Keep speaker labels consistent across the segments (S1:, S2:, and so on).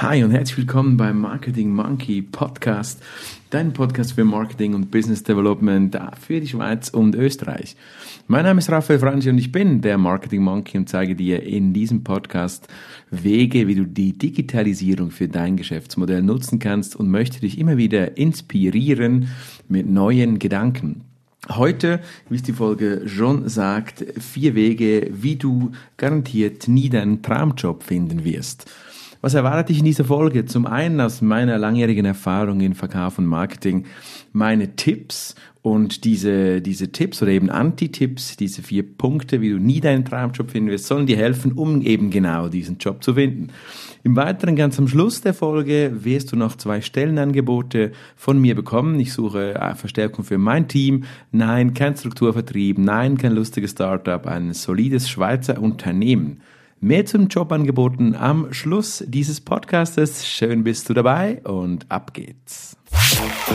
S1: Hi und herzlich willkommen beim Marketing Monkey Podcast, dein Podcast für Marketing und Business Development für die Schweiz und Österreich. Mein Name ist Raphael Franchi und ich bin der Marketing Monkey und zeige dir in diesem Podcast Wege, wie du die Digitalisierung für dein Geschäftsmodell nutzen kannst und möchte dich immer wieder inspirieren mit neuen Gedanken. Heute, wie es die Folge schon sagt, vier Wege, wie du garantiert nie deinen Traumjob finden wirst. Was erwartet dich in dieser Folge? Zum einen aus meiner langjährigen Erfahrung in Verkauf und Marketing meine Tipps und diese, diese Tipps oder eben Anti-Tipps, diese vier Punkte, wie du nie deinen Traumjob finden wirst, sollen dir helfen, um eben genau diesen Job zu finden. Im Weiteren, ganz am Schluss der Folge, wirst du noch zwei Stellenangebote von mir bekommen. Ich suche äh, Verstärkung für mein Team. Nein, kein Strukturvertrieb. Nein, kein lustiges Startup. Ein solides Schweizer Unternehmen. Mehr zum Jobangeboten am Schluss dieses Podcastes. Schön bist du dabei und ab geht's.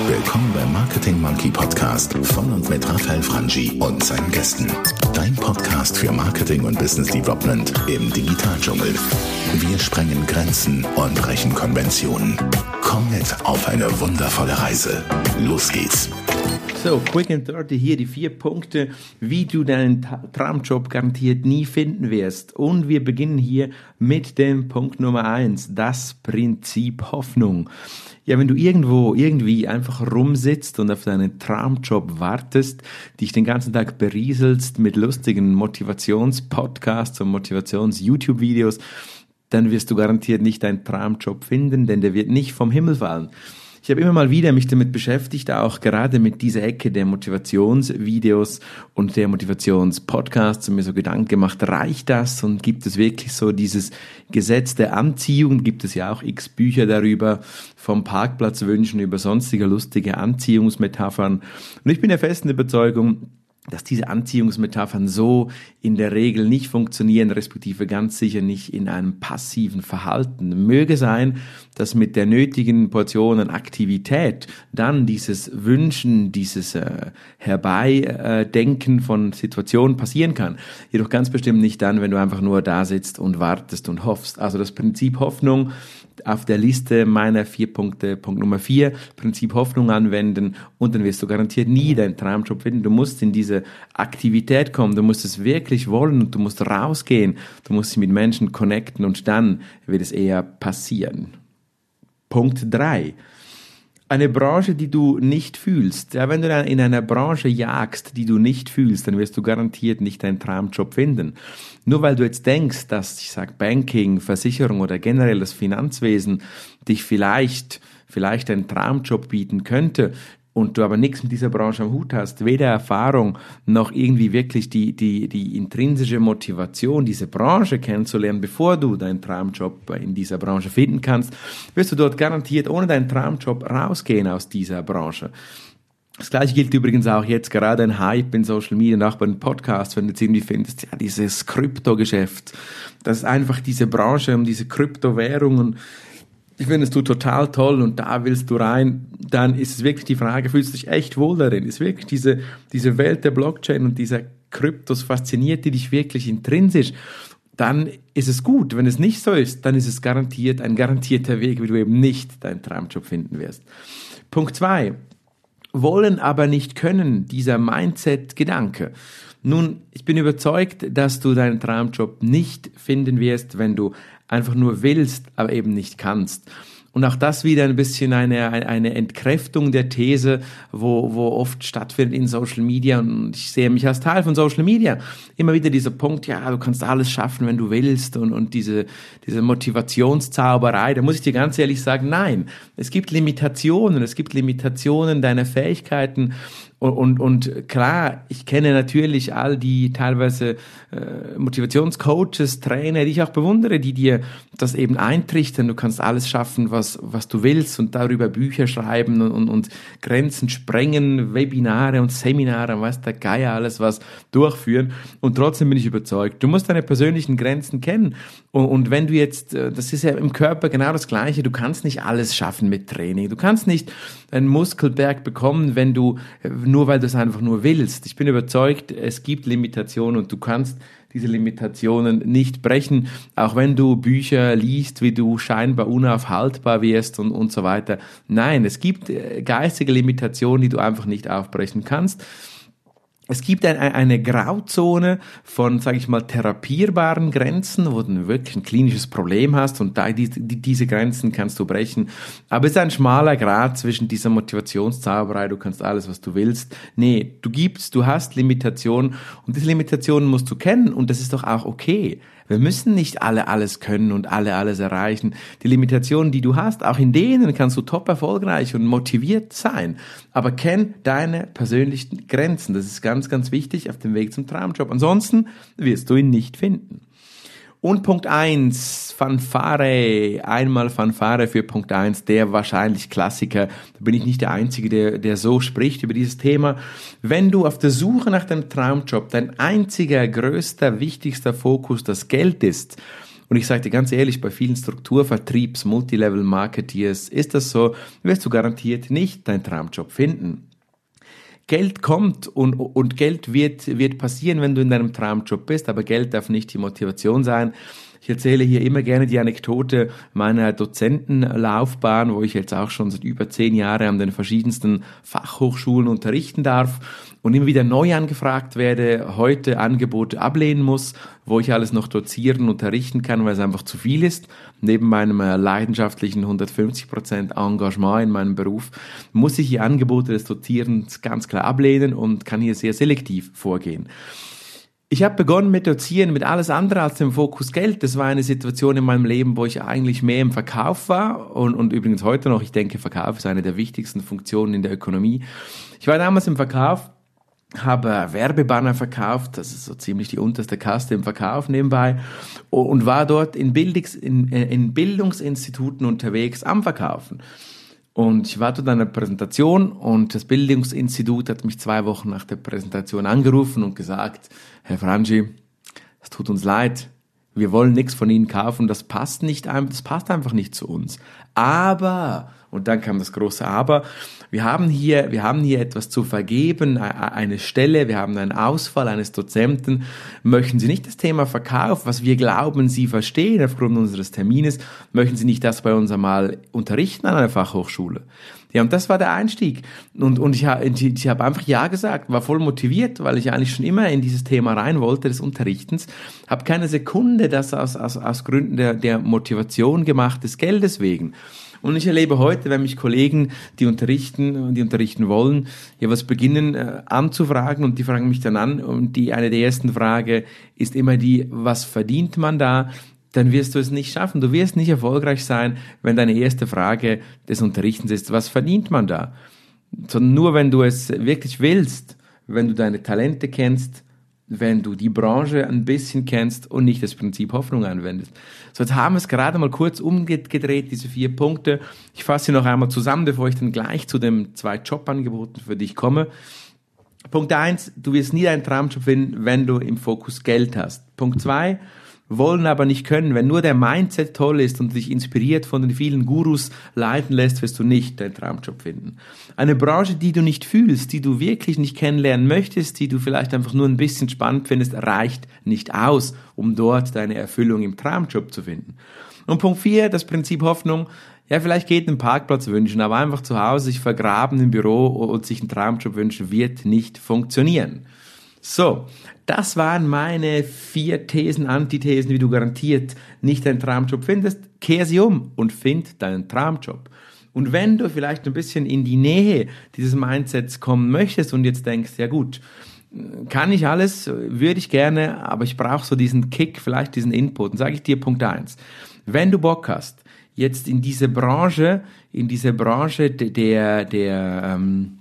S2: Willkommen beim Marketing Monkey Podcast von und mit Raphael Frangi und seinen Gästen. Dein Podcast für Marketing und Business Development im Digitaldschungel. Wir sprengen Grenzen und brechen Konventionen. Komm mit auf eine wundervolle Reise. Los geht's.
S1: So, quick and dirty hier die vier Punkte, wie du deinen Traumjob garantiert nie finden wirst. Und wir beginnen hier mit dem Punkt Nummer eins, das Prinzip Hoffnung. Ja, wenn du irgendwo irgendwie einfach rumsitzt und auf deinen Traumjob wartest, dich den ganzen Tag berieselst mit lustigen Motivationspodcasts und Motivations-YouTube-Videos, dann wirst du garantiert nicht deinen Traumjob finden, denn der wird nicht vom Himmel fallen. Ich habe immer mal wieder mich damit beschäftigt, auch gerade mit dieser Ecke der Motivationsvideos und der Motivationspodcasts und mir so Gedanken gemacht, reicht das und gibt es wirklich so dieses Gesetz der Anziehung? Gibt es ja auch x Bücher darüber, vom Parkplatzwünschen über sonstige lustige Anziehungsmetaphern. Und ich bin der festen Überzeugung, dass diese Anziehungsmetaphern so in der Regel nicht funktionieren, respektive ganz sicher nicht in einem passiven Verhalten. Möge sein, dass mit der nötigen Portion an Aktivität dann dieses Wünschen, dieses äh, Herbeidenken von Situationen passieren kann. Jedoch ganz bestimmt nicht dann, wenn du einfach nur da sitzt und wartest und hoffst. Also das Prinzip Hoffnung auf der Liste meiner vier Punkte, Punkt Nummer vier, Prinzip Hoffnung anwenden und dann wirst du garantiert nie deinen Traumjob finden. Du musst in diese Aktivität kommen, du musst es wirklich wollen und du musst rausgehen, du musst dich mit Menschen connecten und dann wird es eher passieren. Punkt drei eine Branche, die du nicht fühlst. Ja, wenn du in einer Branche jagst, die du nicht fühlst, dann wirst du garantiert nicht deinen Traumjob finden. Nur weil du jetzt denkst, dass, ich sag, Banking, Versicherung oder generell das Finanzwesen dich vielleicht, vielleicht einen Traumjob bieten könnte, und du aber nichts mit dieser Branche am Hut hast, weder Erfahrung noch irgendwie wirklich die, die, die intrinsische Motivation, diese Branche kennenzulernen, bevor du deinen Traumjob in dieser Branche finden kannst, wirst du dort garantiert ohne deinen Traumjob rausgehen aus dieser Branche. Das gleiche gilt übrigens auch jetzt gerade ein Hype in Social Media und auch bei den Podcasts, wenn du jetzt irgendwie findest, ja, dieses Kryptogeschäft, das ist einfach diese Branche um diese Kryptowährungen, ich finde es du total toll und da willst du rein, dann ist es wirklich die Frage, fühlst du dich echt wohl darin? Ist wirklich diese, diese Welt der Blockchain und dieser Kryptos fasziniert die dich wirklich intrinsisch? Dann ist es gut. Wenn es nicht so ist, dann ist es garantiert ein garantierter Weg, wie du eben nicht deinen Traumjob finden wirst. Punkt zwei: Wollen aber nicht können, dieser Mindset-Gedanke. Nun, ich bin überzeugt, dass du deinen Traumjob nicht finden wirst, wenn du einfach nur willst, aber eben nicht kannst. Und auch das wieder ein bisschen eine, eine Entkräftung der These, wo, wo oft stattfindet in Social Media. Und ich sehe mich als Teil von Social Media. Immer wieder dieser Punkt, ja, du kannst alles schaffen, wenn du willst. Und, und diese, diese Motivationszauberei, da muss ich dir ganz ehrlich sagen, nein. Es gibt Limitationen. Es gibt Limitationen deiner Fähigkeiten. Und, und, und klar, ich kenne natürlich all die teilweise äh, Motivationscoaches, Trainer, die ich auch bewundere, die dir das eben eintrichtern. Du kannst alles schaffen, was, was du willst und darüber Bücher schreiben und, und, und Grenzen sprengen, Webinare und Seminare, was der Geier alles was durchführen. Und trotzdem bin ich überzeugt, du musst deine persönlichen Grenzen kennen. Und, und wenn du jetzt, äh, das ist ja im Körper genau das Gleiche, du kannst nicht alles schaffen mit Training. Du kannst nicht einen Muskelberg bekommen, wenn du äh, nur weil du es einfach nur willst. Ich bin überzeugt, es gibt Limitationen und du kannst diese Limitationen nicht brechen, auch wenn du Bücher liest, wie du scheinbar unaufhaltbar wirst und, und so weiter. Nein, es gibt äh, geistige Limitationen, die du einfach nicht aufbrechen kannst. Es gibt ein, eine Grauzone von, sage ich mal, therapierbaren Grenzen, wo du wirklich ein klinisches Problem hast und da, die, die, diese Grenzen kannst du brechen. Aber es ist ein schmaler Grad zwischen dieser Motivationszauberei, du kannst alles, was du willst. Nee, du gibst, du hast Limitationen und diese Limitationen musst du kennen und das ist doch auch okay. Wir müssen nicht alle alles können und alle alles erreichen. Die Limitationen, die du hast, auch in denen kannst du top erfolgreich und motiviert sein. Aber kenn deine persönlichen Grenzen. Das ist ganz, ganz wichtig auf dem Weg zum Traumjob. Ansonsten wirst du ihn nicht finden. Und Punkt eins Fanfare, einmal Fanfare für Punkt eins der wahrscheinlich Klassiker. Da bin ich nicht der Einzige, der, der so spricht über dieses Thema. Wenn du auf der Suche nach deinem Traumjob dein einziger, größter, wichtigster Fokus das Geld ist, und ich sage dir ganz ehrlich, bei vielen Strukturvertriebs, Multilevel-Marketeers ist das so, wirst du garantiert nicht deinen Traumjob finden. Geld kommt und, und Geld wird, wird passieren, wenn du in deinem Traumjob bist, aber Geld darf nicht die Motivation sein. Ich erzähle hier immer gerne die Anekdote meiner Dozentenlaufbahn, wo ich jetzt auch schon seit über zehn Jahren an den verschiedensten Fachhochschulen unterrichten darf und immer wieder neu angefragt werde, heute Angebote ablehnen muss, wo ich alles noch dozieren, unterrichten kann, weil es einfach zu viel ist. Neben meinem äh, leidenschaftlichen 150 Prozent Engagement in meinem Beruf muss ich die Angebote des Dozierens ganz klar ablehnen und kann hier sehr selektiv vorgehen. Ich habe begonnen mit Dozieren, mit alles andere als dem Fokus Geld. Das war eine Situation in meinem Leben, wo ich eigentlich mehr im Verkauf war und, und übrigens heute noch, ich denke, Verkauf ist eine der wichtigsten Funktionen in der Ökonomie. Ich war damals im Verkauf habe Werbebanner verkauft, das ist so ziemlich die unterste Kaste im Verkauf nebenbei und war dort in, Bildungs, in, in Bildungsinstituten unterwegs am Verkaufen. Und ich war dort an einer Präsentation und das Bildungsinstitut hat mich zwei Wochen nach der Präsentation angerufen und gesagt, Herr Frangi, es tut uns leid, wir wollen nichts von Ihnen kaufen, das passt nicht, das passt einfach nicht zu uns. Aber und dann kam das große Aber. Wir haben hier, wir haben hier etwas zu vergeben, eine Stelle, wir haben einen Ausfall eines Dozenten. Möchten Sie nicht das Thema Verkauf, was wir glauben, Sie verstehen aufgrund unseres Termines, möchten Sie nicht das bei uns einmal unterrichten an einer Fachhochschule? Ja, und das war der Einstieg. Und, und ich, ich, ich habe einfach Ja gesagt, war voll motiviert, weil ich eigentlich schon immer in dieses Thema rein wollte, des Unterrichtens. Habe keine Sekunde das aus, aus, aus Gründen der, der Motivation gemacht, des Geldes wegen. Und ich erlebe heute, wenn mich Kollegen, die unterrichten, die unterrichten wollen, hier was beginnen äh, anzufragen und die fragen mich dann an und die eine der ersten Frage ist immer die, was verdient man da? Dann wirst du es nicht schaffen. Du wirst nicht erfolgreich sein, wenn deine erste Frage des Unterrichtens ist, was verdient man da? Sondern nur wenn du es wirklich willst, wenn du deine Talente kennst, wenn du die Branche ein bisschen kennst und nicht das Prinzip Hoffnung anwendest. So, jetzt haben wir es gerade mal kurz umgedreht, diese vier Punkte. Ich fasse sie noch einmal zusammen, bevor ich dann gleich zu den zwei Jobangeboten für dich komme. Punkt eins: du wirst nie einen Traumjob finden, wenn du im Fokus Geld hast. Punkt zwei: wollen aber nicht können. Wenn nur der Mindset toll ist und dich inspiriert von den vielen Gurus leiten lässt, wirst du nicht deinen Traumjob finden. Eine Branche, die du nicht fühlst, die du wirklich nicht kennenlernen möchtest, die du vielleicht einfach nur ein bisschen spannend findest, reicht nicht aus, um dort deine Erfüllung im Traumjob zu finden. Und Punkt 4, das Prinzip Hoffnung. Ja, vielleicht geht ein Parkplatz wünschen, aber einfach zu Hause sich vergraben im Büro und sich einen Traumjob wünschen, wird nicht funktionieren. So, das waren meine vier Thesen, Antithesen, wie du garantiert nicht deinen Traumjob findest. Kehr sie um und find deinen Traumjob. Und wenn du vielleicht ein bisschen in die Nähe dieses Mindsets kommen möchtest und jetzt denkst, ja gut, kann ich alles, würde ich gerne, aber ich brauche so diesen Kick, vielleicht diesen Input. Dann sage ich dir Punkt eins: Wenn du Bock hast, jetzt in diese Branche, in diese Branche der, der, ähm,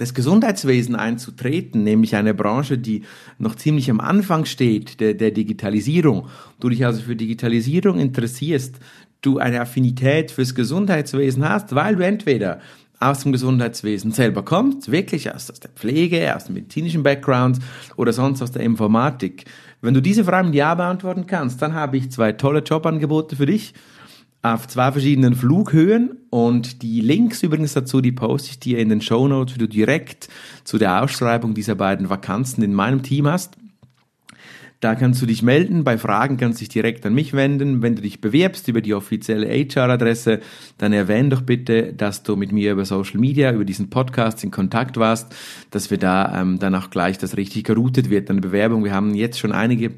S1: des Gesundheitswesen einzutreten, nämlich eine Branche, die noch ziemlich am Anfang steht, der, der Digitalisierung. Du dich also für Digitalisierung interessierst, du eine Affinität fürs Gesundheitswesen hast, weil du entweder aus dem Gesundheitswesen selber kommst, wirklich aus, aus der Pflege, aus dem medizinischen Background oder sonst aus der Informatik. Wenn du diese Fragen Ja beantworten kannst, dann habe ich zwei tolle Jobangebote für dich auf zwei verschiedenen Flughöhen und die Links übrigens dazu, die poste ich dir in den Show Notes, wie du direkt zu der Ausschreibung dieser beiden Vakanzen in meinem Team hast. Da kannst du dich melden. Bei Fragen kannst du dich direkt an mich wenden. Wenn du dich bewirbst über die offizielle HR-Adresse, dann erwähne doch bitte, dass du mit mir über Social Media, über diesen Podcast in Kontakt warst, dass wir da ähm, dann auch gleich das richtig geroutet wird, eine Bewerbung. Wir haben jetzt schon einige,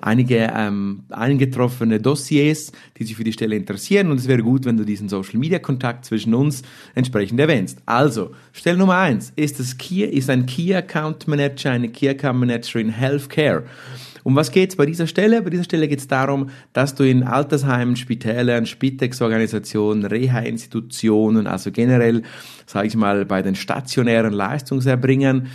S1: einige ähm, eingetroffene Dossiers, die sich für die Stelle interessieren und es wäre gut, wenn du diesen Social Media Kontakt zwischen uns entsprechend erwähnst. Also, Stelle Nummer eins ist das Key, ist ein Key Account Manager, eine Key Account Manager in Healthcare. Um was geht's bei dieser Stelle? Bei dieser Stelle geht's darum, dass du in Altersheimen, Spitälern, Spitex-Organisationen, Reha-Institutionen, also generell, sage ich mal, bei den stationären Leistungserbringern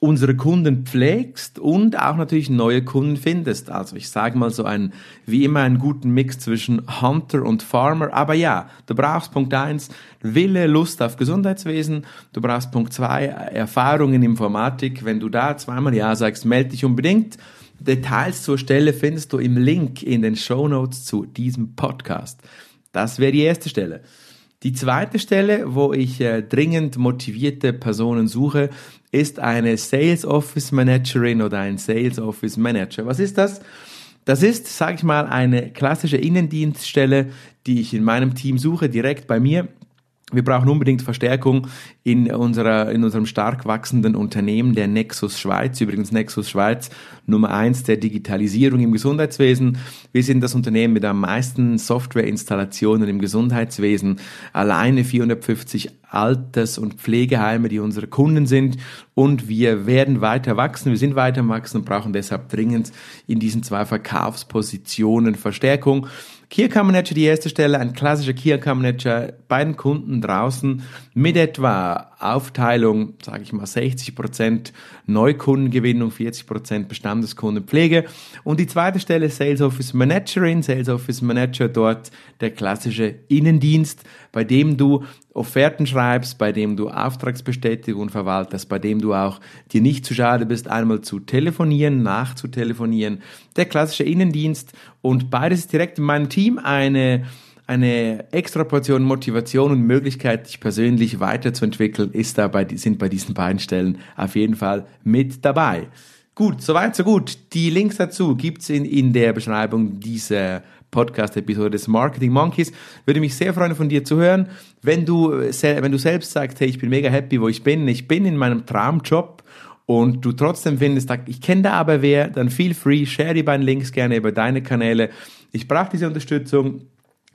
S1: unsere Kunden pflegst und auch natürlich neue Kunden findest. Also ich sage mal so ein, wie immer einen guten Mix zwischen Hunter und Farmer. Aber ja, du brauchst Punkt eins Wille, Lust auf Gesundheitswesen. Du brauchst Punkt zwei Erfahrung in Informatik. Wenn du da zweimal Ja sagst, melde dich unbedingt. Details zur Stelle findest du im Link in den Show Notes zu diesem Podcast. Das wäre die erste Stelle. Die zweite Stelle, wo ich äh, dringend motivierte Personen suche, ist eine Sales Office Managerin oder ein Sales Office Manager. Was ist das? Das ist, sage ich mal, eine klassische Innendienststelle, die ich in meinem Team suche, direkt bei mir. Wir brauchen unbedingt Verstärkung in, unserer, in unserem stark wachsenden Unternehmen der Nexus Schweiz. Übrigens Nexus Schweiz Nummer eins der Digitalisierung im Gesundheitswesen. Wir sind das Unternehmen mit am meisten Softwareinstallationen im Gesundheitswesen. Alleine 450 Alters- und Pflegeheime, die unsere Kunden sind. Und wir werden weiter wachsen. Wir sind weiter wachsen und brauchen deshalb dringend in diesen zwei Verkaufspositionen Verstärkung. Key Account Manager die erste Stelle, ein klassischer Key Account Manager bei den Kunden draußen mit etwa Aufteilung, sage ich mal, 60% Neukundengewinnung, 40% Bestandeskundenpflege. Und die zweite Stelle Sales Office Managerin, Sales Office Manager dort der klassische Innendienst, bei dem du Offerten schreibst, bei dem du Auftragsbestätigung verwaltest, bei dem du auch dir nicht zu schade bist, einmal zu telefonieren, nachzutelefonieren. Der klassische Innendienst und beides ist direkt in meinem Team eine eine extra Portion Motivation und Möglichkeit, dich persönlich weiterzuentwickeln, ist da sind bei diesen beiden Stellen auf jeden Fall mit dabei. Gut, soweit, so gut. Die Links dazu gibt's in, in der Beschreibung dieser Podcast-Episode des Marketing Monkeys. Würde mich sehr freuen, von dir zu hören. Wenn du, wenn du selbst sagst, hey, ich bin mega happy, wo ich bin, ich bin in meinem Traumjob und du trotzdem findest, ich kenne da aber wer, dann feel free, share die beiden Links gerne über deine Kanäle. Ich brauche diese Unterstützung.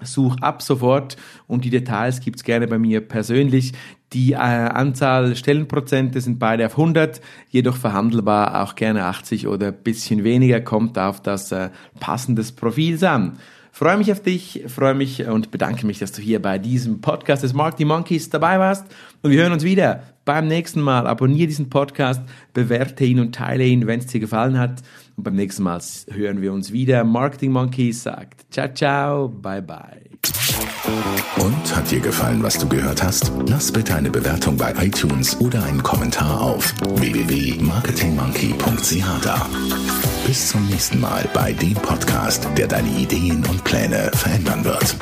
S1: Such ab sofort und die Details gibt's gerne bei mir persönlich. Die äh, Anzahl Stellenprozente sind beide auf 100, jedoch verhandelbar auch gerne 80 oder bisschen weniger, kommt auf das äh, passendes Profil an. Freue mich auf dich, freue mich und bedanke mich, dass du hier bei diesem Podcast des Marketing Monkeys dabei warst. Und wir hören uns wieder beim nächsten Mal. Abonniere diesen Podcast, bewerte ihn und teile ihn, wenn es dir gefallen hat. Und beim nächsten Mal hören wir uns wieder. Marketing Monkeys sagt ciao, ciao, bye, bye.
S2: Und hat dir gefallen, was du gehört hast? Lass bitte eine Bewertung bei iTunes oder einen Kommentar auf www.marketingmonkey.ch da. Bis zum nächsten Mal bei dem Podcast, der deine Ideen und Pläne verändern wird.